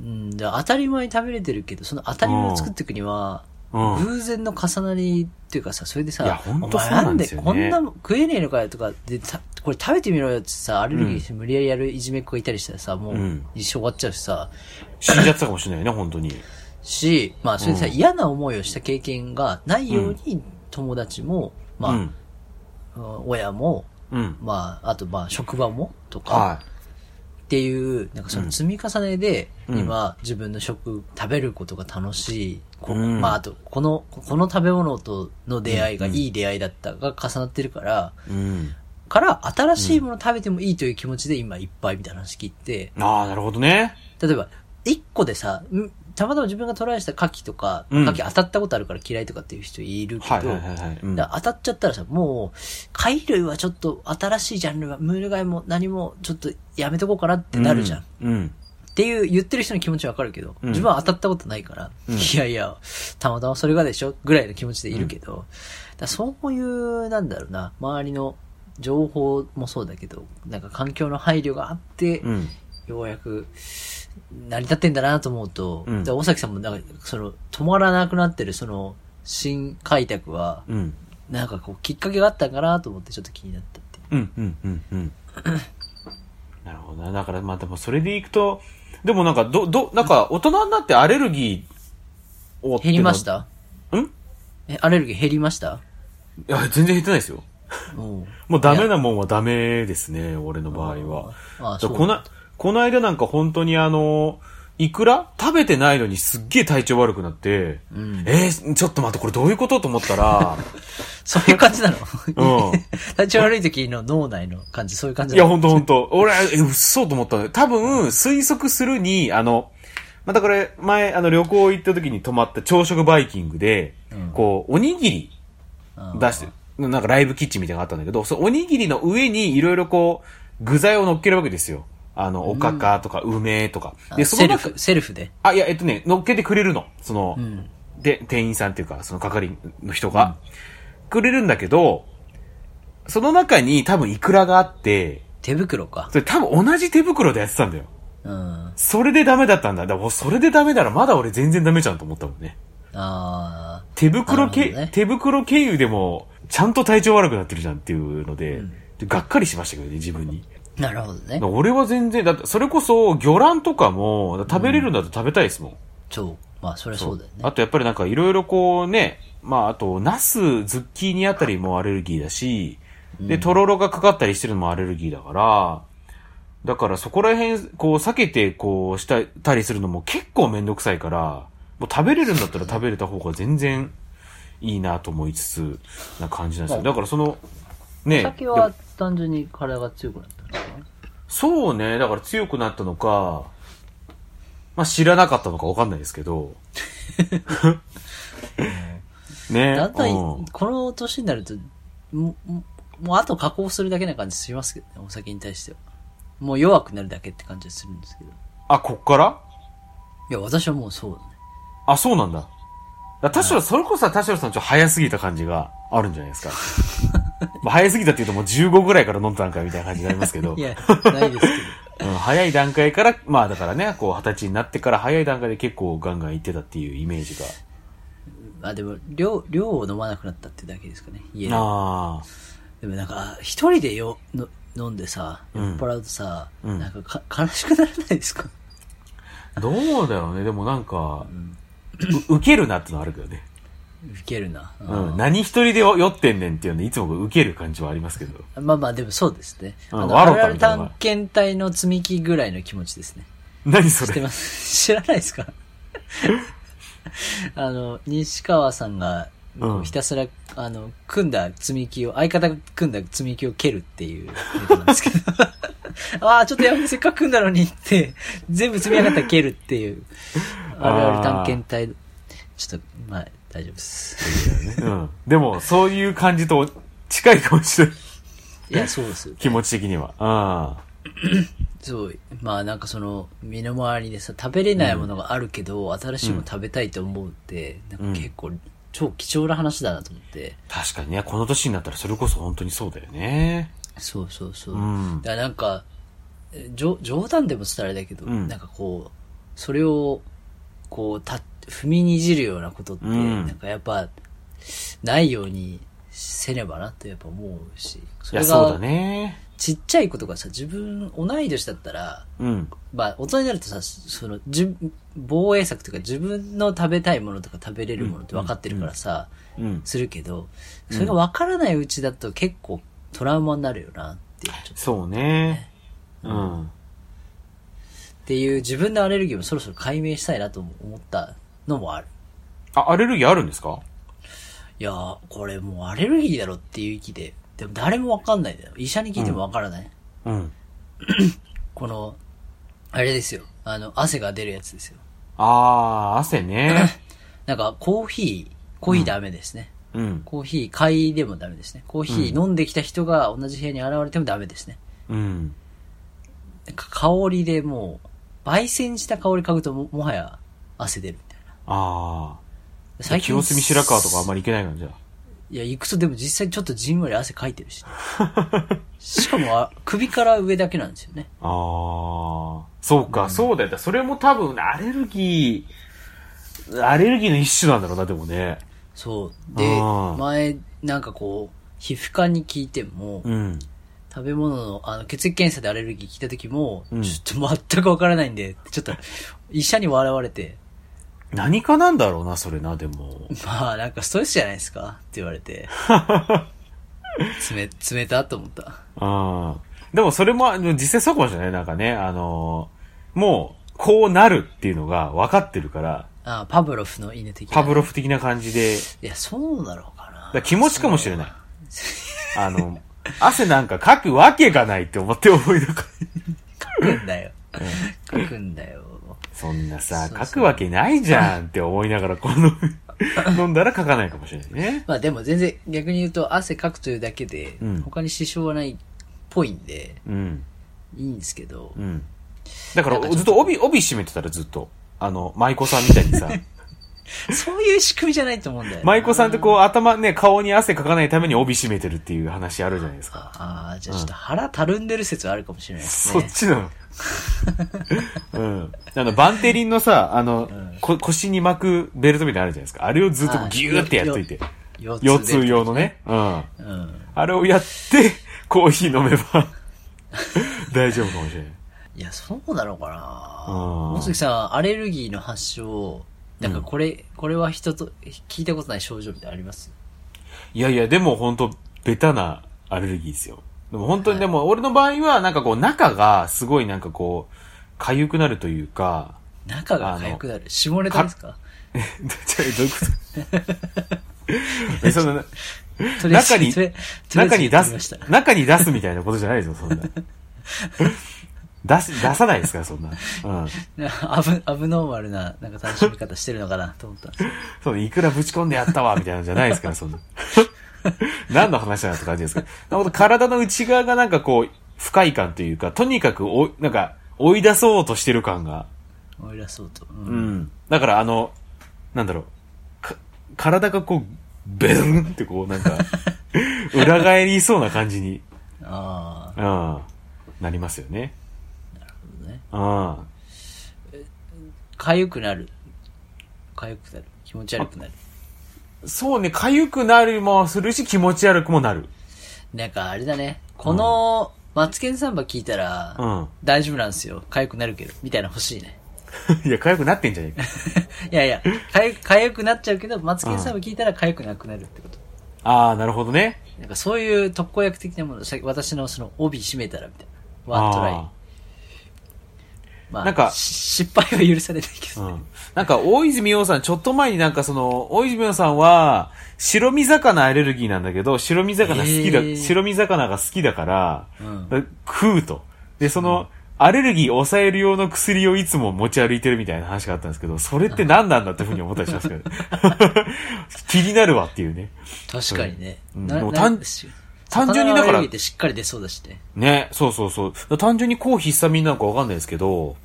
うん、で当たり前に食べれてるけど、その当たり前を作っていくには、うん。偶然の重なりっていうかさ、それでさ、いやほんとお前そうなんですよね。こんなもん食えねえのかよとかで、たこれ食べてみろよってさ、アレルギーして無理やりやるいじめっ子がいたりしたらさ、もううん。一生終わっちゃうしさ、死んじゃってたかもしれないね、本当に。し、まあそれでさ、うん。嫌な思いをした経験がないように、友達も、まあ、親も、うん。まあ、あとまあ職場もとか、はっていう、なんかその積み重ねで、うん今、自分の食、食べることが楽しい。まあ、あと、この、この食べ物との出会いがいい出会いだったが重なってるから、うん。から、新しいもの食べてもいいという気持ちで今いっぱいみたいな話聞いて、ああ、なるほどね。例えば、一個でさ、んたまたま自分がトライした牡蠣とか、うん牡蠣当たったことあるから嫌いとかっていう人いるけど、はいはいはいはい。うんだから当たっちゃったらさ、もう、貝類はちょっと新しいジャンルは、ムール貝も何もちょっとやめとこうかなってなるじゃん。っうん。うん。ていう言ってる人の気持ちわかるけど、うん自分は当たったことないから、うんいやいや、たまたまそれがでしょぐらいの気持ちでいるけど、だからそういう、なんだろうな、周りの情報もそうだけど、なんか環境の配慮があって、うん。ようやく成り立ってんだなと思うと、うんで大崎さんもなんか、その、止まらなくなってるその、新開拓は、うん。なんかこう、きっかけがあったんかなと思ってちょっと気になったっていう。うん、うん、うん、うん。なるほどな。だから、まあでもそれでいくと、でもなんか、ど、ど、なんか、大人になってアレルギーを。減りました？ん？え、アレルギー減りました？いや、全然減ってないですよ。うん。もうダメなもんはダメですね、俺の場合は。ああ、そう。だこな、この間なんか本当にあの、いくら？食べてないのにすっげえ体調悪くなって、うん。えー、ちょっと待って、これどういうこと？と思ったら、そういう感じなの？うん。体調悪い時の脳内の感じ、そういう感じいや、ほんとほんと。俺、え、うっそうと思った。多分、推測するに、あの、またこれ、前、あの、旅行行った時に泊まった朝食バイキングで、うんこう、おにぎりうん出して、なんかライブキッチンみたいなのがあったんだけど、そのおにぎりの上にいろいろこう、具材を乗っけるわけですよ。あの、おかかとか梅とか。で、その中セルフ、セルフで？あ、いや、えっとね、乗っけてくれるの。その、うん。で、店員さんっていうか、その係の人が、くれるんだけど、その中に多分イクラがあって、手袋か。それ多分同じ手袋でやってたんだよ。うん。それでダメだったんだ。だからそれでダメならまだ俺全然ダメじゃんと思ったもんね。あ手袋け、ね手袋経由でも、ちゃんと体調悪くなってるじゃんっていうので、でがっかりしましたけどね、自分に。ー、なるほどね。俺は全然、だってそれこそ魚卵とかも、食べれるんだと食べたいですもん。そう。まあ、そりゃそうだよね。あとやっぱりなんかいろいろこうね、まああと、ナス、ズッキーニあたりもアレルギーだし、で、とろろがかかったりしてるのもアレルギーだから、だからそこら辺、こう避けてこうしたたりするのも結構めんどくさいから、もう食べれるんだったら食べれた方が全然いいなと思いつつ、な感じなんですよ。だからその、ね、酒では単純に体が強くなったんですかそうね、だから強くなったのか、まあ知らなかったのかわかんないですけど。ね。だんだん、うんこの年になると、もももうあと加工するだけな感じしますけどね、お酒に対しては。もう弱くなるだけって感じがするんですけど。あ、こっから？いや、私はもうそうだね。あ、そうなんだ。だ田代、それこそ田代さんちょっと早すぎた感じがあるんじゃないですか。まあ早すぎたって言うともう15ぐらいから飲んだんかみたいな感じになりますけどい。や、ないですけど。うん、早い段階から、まあだからね、こう二十歳になってから早い段階で結構ガンガン行ってたっていうイメージが。あ、でも、量、量を飲まなくなったってだけですかね。家で。ああ。でもなんか、一人でよ、の飲んでさ、うん酔っ払うとさ、うんなんかか悲しくならないですか？どうだろうね。でもなんか、う受けるなってのはあるけどね。ウケるな。うん。何一人で酔ってんねんっていうのいつも受ける感じはありますけど。まあまあ、でもそうですね。うんあの、あるある探検隊の積み木ぐらいの気持ちですね。何それ？知ってます？知らないですか？あの、西川さんが、うんひたすら、あの、組んだ積み木を、相方が組んだ積み木を蹴るっていうネタなんですけど。ああ、ちょっとやめて、せっかく組んだのにって、全部積み上がったら蹴るっていう、あるある探検隊、ちょっと、まあ、大丈夫です。うん。でも、そういう感じと近いかもしれない。いや、そうです。気持ち的には。あそう、まあなんかその、身の回りでさ、食べれないものがあるけど、新しいもの食べたいと思うって、なんか結構、超貴重な話だなと思って。あ。確かにね、この年になったらそれこそ本当にそうだよね。そうそうそう。うんだからなんか、え冗冗談でも伝えられだけど、うんなんかこう、それを、こう、た、踏みにじるようなことって、うんなんかやっぱ、ないようにせねばなってやっぱ思うし。それそうだが、ね。ちっちゃいことがさ、自分、同い年だったら、うん。まあ、大人になるとさ、その、じ防衛策というか自分の食べたいものとか食べれるものって分かってるからさ、うん。するけど、それが分からないうちだと結構トラウマになるよなっていう、ちょっそうね。うん。っていう自分のアレルギーもそろそろ解明したいなと思ったのもある。あ、アレルギーあるんですか？いやー、これもうアレルギーだろっていう域で。でも誰もわかんないんだよ。医者に聞いてもわからない。うん。この、あれですよ。あの、汗が出るやつですよ。あー、汗ね。なんか、コーヒー、コーヒーダメですね。うん。コーヒー買いでもダメですね。コーヒー飲んできた人が同じ部屋に現れてもダメですね。うん。なんか香りでもう、焙煎した香り嗅ぐとももはや汗出るあー。最清澄白河とかあんまり行けないのじゃあ。いや、行くとでも実際ちょっとじんわり汗かいてるし。しかもあ、首から上だけなんですよね。あー。そうか、そうだよ。それも多分、アレルギー、アレルギーの一種なんだろうな、でもね。そう。で前、なんかこう、皮膚科に聞いても、うん。食べ物の、あの、血液検査でアレルギー聞いた時も、うんちょっと全くわからないんで、ちょっと、医者に笑われて、何かなんだろうな、それな、でも。まあ、なんかストレスじゃないですか？って言われて。つめ、冷たと思った。うん。でもそれも、実際そうかもしれない。なんかね、あのーもう、こうなるっていうのが分かってるから、あパブロフの犬的な。パブロフ的な感じで、いや、そうだろうかな？だから気持ちかもしれない。あの、汗なんかかくわけがないって思って思い出 か。書くんだよ。書くんだよ。そんなさ、書くわけないじゃんって思いながら、この、飲んだら書かないかもしれないね。まあでも全然逆に言うと汗かくというだけでうん、他に支障はないっぽいんで、うん。いいんですけどう、ん。だから、ずっと帯、帯締めてたらずっと。あの、舞妓さんみたいにさ、そういう仕組みじゃないと思うんだよな。舞妓さんってこう頭ね、顔に汗かかないために帯締めてるっていう話あるじゃないですか。ああ、じゃあちょっと腹たるんでる説はあるかもしれないですね。そっちなの。うん。あの、バンテリンのさ、あの、こ腰に巻くベルトみたいなのあるじゃないですか。あれをずっとギューってやっといて。腰腰痛用の。ね。うん。うん。あれをやって、コーヒー飲めば、大丈夫かもしれない。いや、そうなのかなうん大杉さん、アレルギーの発症、なんかこれ、これは人と、聞いたことない症状みたいなのあります？いやいや、でも本当ベタなアレルギーですよ。でも本当にでも、俺の場合は、なんかこう、中がすごいなんかこう、痒くなるというか、中が痒くなる。下ネタですか？ちょ どういうこと？え、その、中に中に出す、中に出すみたいなことじゃないですよ、そんな。出し、出さないですから、そんな。うん。アブ、アブノーマルな、なんか楽しみ方してるのかなと思ったんですよ。そう、いくらぶち込んでやったわ、みたいなのじゃないですから、そんな。何の話だって感じですけど。なるほど、体の内側がなんかこう、不快感というか、とにかくお、なんか、追い出そうとしてる感が。思い出そうと。う。うんん。だからあの、なんだろう、か体がこう、ベルンってこう、なんか、裏返りそうな感じに、ああ、うん、なりますよね。ね。うん。痒くなる。痒くなる。気持ち悪くなる。そうね、痒くなるもするし、気持ち悪くもなる。なんかあれだね。この、マツケンサンバ聞いたら、うん。大丈夫なんですよ。痒くなるけど。みたいなの欲しいね。いや、痒くなってんじゃねえか。いやいや、かゆ、痒くなっちゃうけど、マツケンサンバ聞いたら痒くなくなるってこと。ああ、なるほどね。なんかそういう特効薬的なもの、さ私のその帯締めたらみたいな。ワントライあ。まあ、なんかし失敗は許されないけど、ねーうん。なんか、大泉洋さん、ちょっと前になんかその、大泉洋さんは、白身魚アレルギーなんだけど、白身魚好きだ、へー白身魚が好きだから、うん食うと。で、その、アレルギーを抑える用の薬をいつも持ち歩いてるみたいな話があったんですけど、それって何なんだっていうふうに思ったりしますけど、気になるわっていうね。確かにね。うんなな単純にだからしっかり出そうだしね。ね、そうそうそう。単純に抗ヒスタミンなのかわかんないですけど、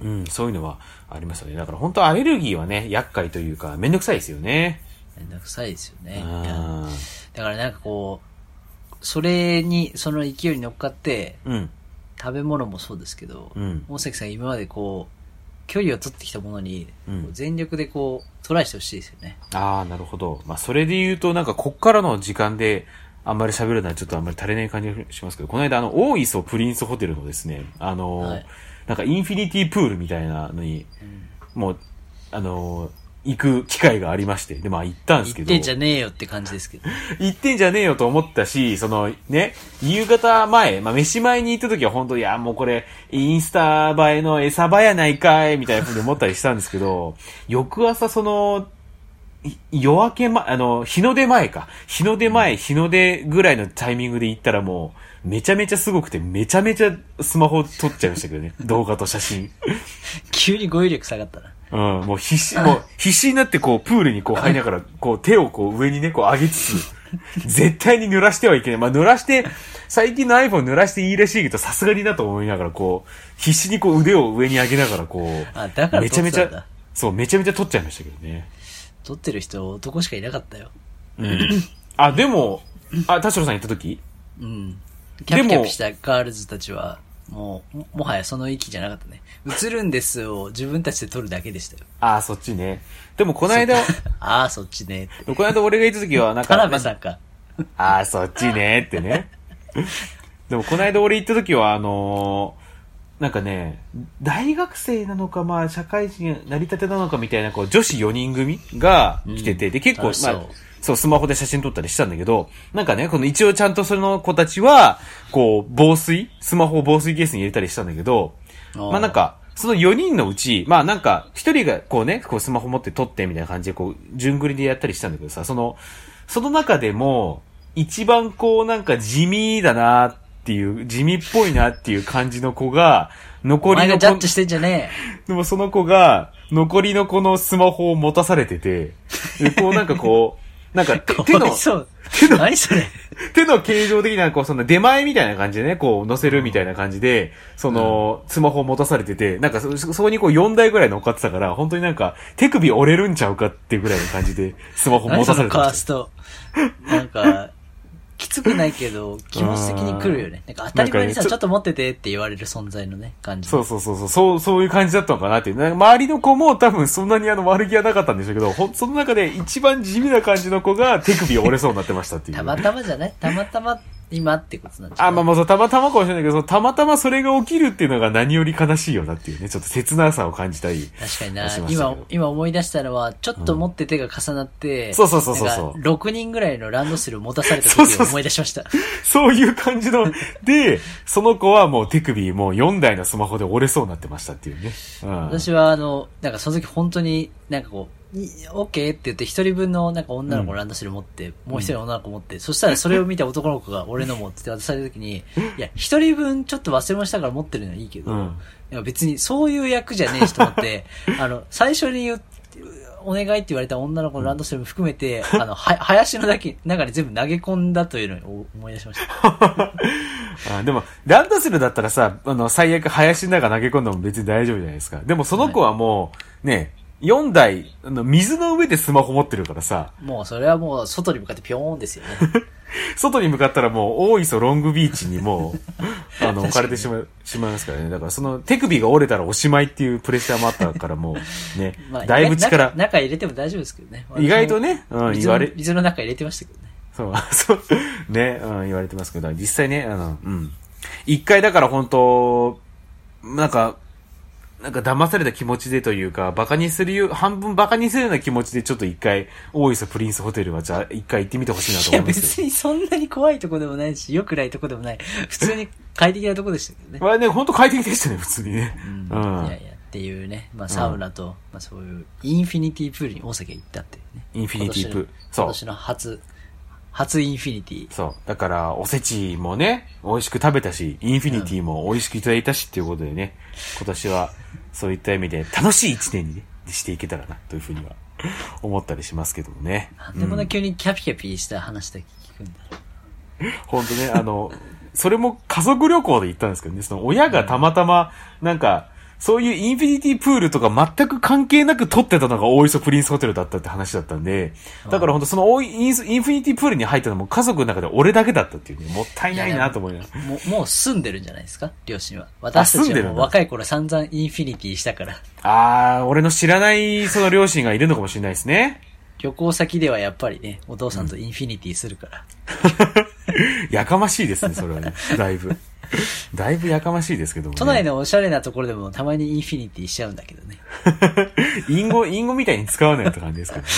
うん。うん、そういうのはありますよね。だから本当アレルギーはね、厄介というか、めんどくさいですよね。めんどくさいですようね。だからなんかこう、それに、その勢いに乗っかって、うん。食べ物もそうですけど、うん大崎さん今までこう、距離を取ってきたものに、うんこう全力でこう、トライしてほしいですよね。ああ、なるほど。まあ、それで言うと、なんか、こっからの時間で、あんまり喋るのはちょっとあんまり足りない感じがしますけど、この間、あの、大磯プリンスホテルのですね、あのーはいなんか、インフィニティプールみたいなのに、もう、あのー行く機会がありまして、で、まあ行ったんですけど。言ってんじゃねえよって感じですけど。行ってんじゃねえよと思ったし、そのね、夕方前、まあ飯前に行った時は本当いや、もうこれ、インスタ映えの餌場やないかい、みたいな風に思ったりしたんですけど、翌朝その、い夜明けま、あの、日の出前か。日の出前、日の出ぐらいのタイミングで行ったらもう、めちゃめちゃすごくて、めちゃめちゃスマホ撮っちゃいましたけどね。動画と写真。急に語彙力下がったな。うん、もう必死、もう必死になってこう、プールにこう入りながら、こう手をこう上にね、こう上げつつ、絶対に濡らしてはいけない。まあ濡らして、最近の iPhone 濡らしていいらしいけど、さすがになと思いながら、こう、必死にこう腕を上に上げながら、こう、あだからめちゃめちゃそう、めちゃめちゃ撮っちゃいましたけどね。撮ってる人男しかいなかったよ。うん。あ、でも、あ、田代さん行った時？うん。キャピキャピしたガールズたちは、もう、ももはやその域じゃなかったね。映るんですを自分たちで撮るだけでしたよ。あ、そっちね。でもこの間、ああ、そっちね。この間俺が行った時は、なんか、田辺さんか。ああ、そっちねってね。でも、この間俺行った時は、あのーなんかね、大学生なのか、まあ、社会人成り立てなのかみたいな、こう、女子4人組が来てて、で、結構、まあ、そう、スマホで写真撮ったりしたんだけど、なんかね、この一応ちゃんとその子たちは、こう、防水スマホを防水ケースに入れたりしたんだけど、まあなんか、その4人のうち、まあなんか、1人がこうね、こうスマホ持って撮ってみたいな感じで、こう、順繰りでやったりしたんだけどさ、その、その中でも、一番こうなんか地味だなっていう、地味っぽいなっていう感じの子が、残おりの子前がジャッジしてんじゃねでもその子が、残りの子のスマホを持たされてて、でこうなんかこう、なんかえ。か手手のわい、そう。何それ。手の形状的な、こう、その出前みたいな感じでね、こう、乗せるみたいな感じで、その、スマホを持たされてて、なんかそ、そこにこう4台ぐらい乗っかってたから、本当になんか、手首折れるんちゃうかっていうぐらいの感じで、スマホ持何そのたされてましカースト。なんか、くないけど、気持ち的に来るよね。なんか当たり前にさ、ねちょっと持っててって言われる存在のね、感じ。そうそうそうそう、そう、そういう感じだったのかなっていう。周りの子も多分そんなにあの悪気はなかったんでしょうけど、その中で一番地味な感じの子が手首折れそうになってましたっていう。たまたまじゃない？たまたま今ってことなんじゃないあ、まあまあそう、たまたまかもしれないけど、そのたまたまそれが起きるっていうのが何より悲しいよなっていうね、ちょっと切なさを感じたり。確かになしましたけど、今今思い出したのは、ちょっと持って手が重なって、そうそうそうそうそうなんか6人ぐらいのランドセルを持たされたそうそうそう時を思い出しました。そういう感じの、で、その子はもう手首もう4台のスマホで折れそうになってましたっていうね。うん。私はあの、なんかその時本当になんかこう、いオッケーって言って一人分のなんか女の子のランドセル持って、もう一人の女の子持って、そしたらそれを見た男の子が俺のもって渡された時に、いや、一人分ちょっと忘れ物したから持ってるのはいいけど、うんいや別にそういう役じゃねえしと思って、あの、最初に言って、お願いって言われた女の子のランドセルも含めて、あの、は、林の中に中に全部投げ込んだというのを思い出しました。あでも、ランドセルだったらさ、あの、最悪林の中投げ込んでも別に大丈夫じゃないですか。でもその子はもう、ね、4台、あの、水の上でスマホ持ってるからさ、もうそれはもう外に向かってピョーンですよね。外に向かったらもう、大磯ロングビーチにもう、あの、置かれてしまう、しまいますからね。だからその手首が折れたらおしまいっていうプレッシャーもあったからもう、ね、まあ、だいぶ力中、中入れても大丈夫ですけどね。意外とね、うん、水言われ、の水の中入れてましたけどね。そう、そう、ね、うん、言われてますけど、実際ね、あの、うん。一回だから本当なんか、なんか騙された気持ちでというか、バカにするよ、半分バカにするような気持ちでちょっと一回、大磯プリンスホテルはじゃあ一回行ってみてほしいなといや思いますけ別にそんなに怖いとこでもないし、良くないとこでもない。普通に快適なとこでしたけどねど。まあね、本当快適でしたね、普通にね。ううん。ん。いやいや、っていうね、まあサウナと、まあそういう、インフィニティプールに大崎が行ったっていうね。インフィニティプールそう今年の初、初インフィニティ。そう。だから、おせちもね、美味しく食べたし、インフィニティも美味しくいただいたしっていうことでね、今年は、そういった意味で楽しい一年にね、していけたらな、というふうには思ったりしますけどもね。なんでもな急にキャピキャピした話だけ聞くんだろ本当 ね、あの、それも家族旅行で行ったんですけどね、その親がたまたま、なんか、そういうインフィニティプールとか全く関係なく撮ってたのが大磯プリンスホテルだったって話だったんで、だから本当そのインスインフィニティプールに入ったのも家族の中で俺だけだったっていうね、もったいないなと思いながら。う。もう、もう住んでるんじゃないですか？両親は。私たちはもう若い頃散々インフィニティしたから。あー、俺の知らないその両親がいるのかもしれないですね。旅行先ではやっぱりね、お父さんとインフィニティするから。やかましいですね、それはね。だいぶ。だいぶやかましいですけども、ね。都内のおしゃれなところでもたまにインフィニティしちゃうんだけどね。インゴ、インゴみたいに使わないって感じですから ね。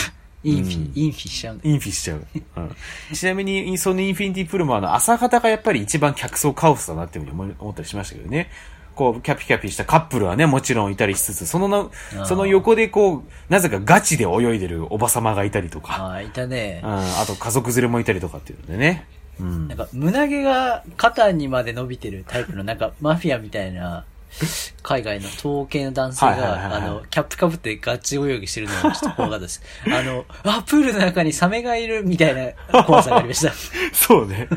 インフィ、インフィしちゃうインフィしちゃう。うん、ちなみに、そのインフィニティプルもあの、朝方がやっぱり一番客層カオスだなっていうふうに思ったりしましたけどね。こう、キャピキャピしたカップルはね、もちろんいたりしつつ、そのな、その横でこう、なぜかガチで泳いでるおばさまがいたりとか、ああ、いたねうん、。あと家族連れもいたりとかっていうのでね。うん。なんか、胸毛が肩にまで伸びてるタイプの、なんか、マフィアみたいな、海外の統計の男性が、あの、キャップかぶってガチ泳ぎしてるのがちょっと怖かったです。あの、あ、プールの中にサメがいるみたいな怖さがありました。そうね。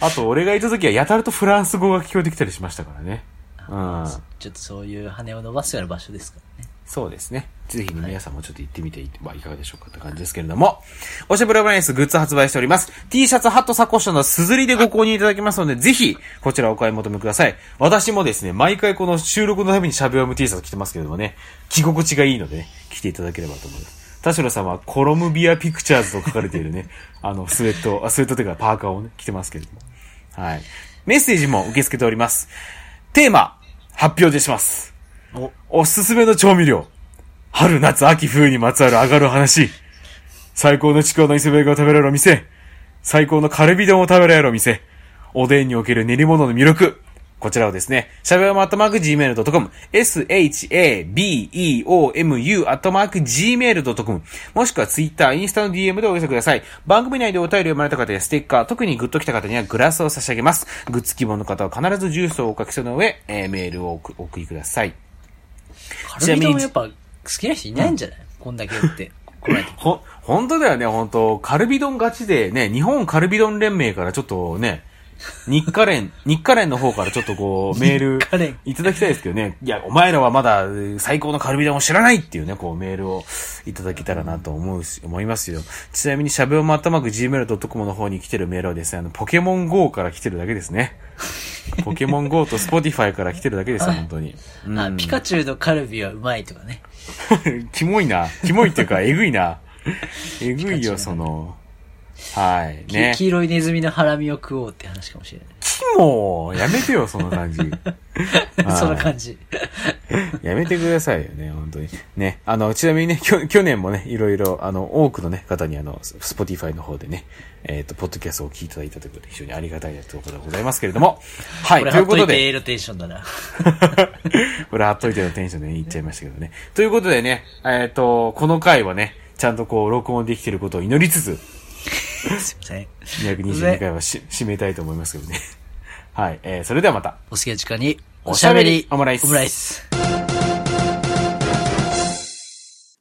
あと、俺がいた時はやたらとフランス語が聞こえてきたりしましたからね。うん。ちょっとそういう羽を伸ばすような場所ですからね。そうですね。ぜひね、皆さんもちょっと行ってみてはいかがでしょうかって感じですけれども、おしゃべりブラインスグッズ発売しております。T シャツ、ハット、サコッシュのすずりでご購入いただけますので、ぜひ、こちらお買い求めください。私もですね、毎回この収録のためにしゃべおむ T シャツ着てますけれどもね、着心地がいいので、ね、着ていただければと思います。田代さんはコロムビアピクチャーズと書かれているね、あの、スウェット、あスウェットというかパーカーをね、着てますけれども。はい。メッセージも受け付けております。テーマ、発表でします。お、おすすめの調味料。春、夏、秋、冬にまつわる上がる話。最高のちくわの磯辺が食べられるお店。最高のカルビ丼を食べられるお店。おでんにおける練り物の魅力。こちらをですね、しゃべおまアットマーク gmail.com、shabeomu アットマーク gmail.com、もしくはツイッター、インスタの DM でお寄せください。番組内でお便りを読まれた方やステッカー、特にグッと来た方にはグラスを差し上げます。グッズ希望の方は必ずジュースをお書きその上、えーメールをお送りください。カルビ丼やっぱ好きな人いないんじゃない、こんだけ言って。ほ、本当だよね、本当カルビ丼勝ちでね、日本カルビ丼連盟からちょっとね、日課連、日課連の方からちょっとこう、メールいただきたいですけどね。いや、お前らはまだ最高のカルビ丼を知らないっていうね、こうメールをいただけたらなと思うし、思いますよ。ちなみに、しゃべおまったまく gmail.com の方に来てるメールはですね、あの、ポケモン GO から来てるだけですね。ポケモン GO と Spotify から来てるだけですよ、本当に。うんあ、ピカチュウのカルビはうまいとかね。キモいな。キモいっていうか、えぐいな。えぐいよ、その。はい。きね。黄色いネズミのハラミを食おうって話かもしれない。キモやめてよ、その感じ。そんな感じ。やめてくださいよね、本当に。ね。あの、ちなみにね、きょ去年もね、いろいろ、あの、多くのね、方にあの、 Spotify の方でね、えっ、と、ポッドキャストを聞いていただいたということで、非常にありがたいということでございますけれども。はい、これということで。貼っといて A のテンションだな。これ貼っといてのテンションで言っちゃいましたけどね。ということでね、えっ、と、この回はね、ちゃんとこう、録音できてることを祈りつつ、すいません。222回はし締めたいと思いますけどね。はい。えー、それではまた。お好きな時間に、おしゃべりオムライスオムライス。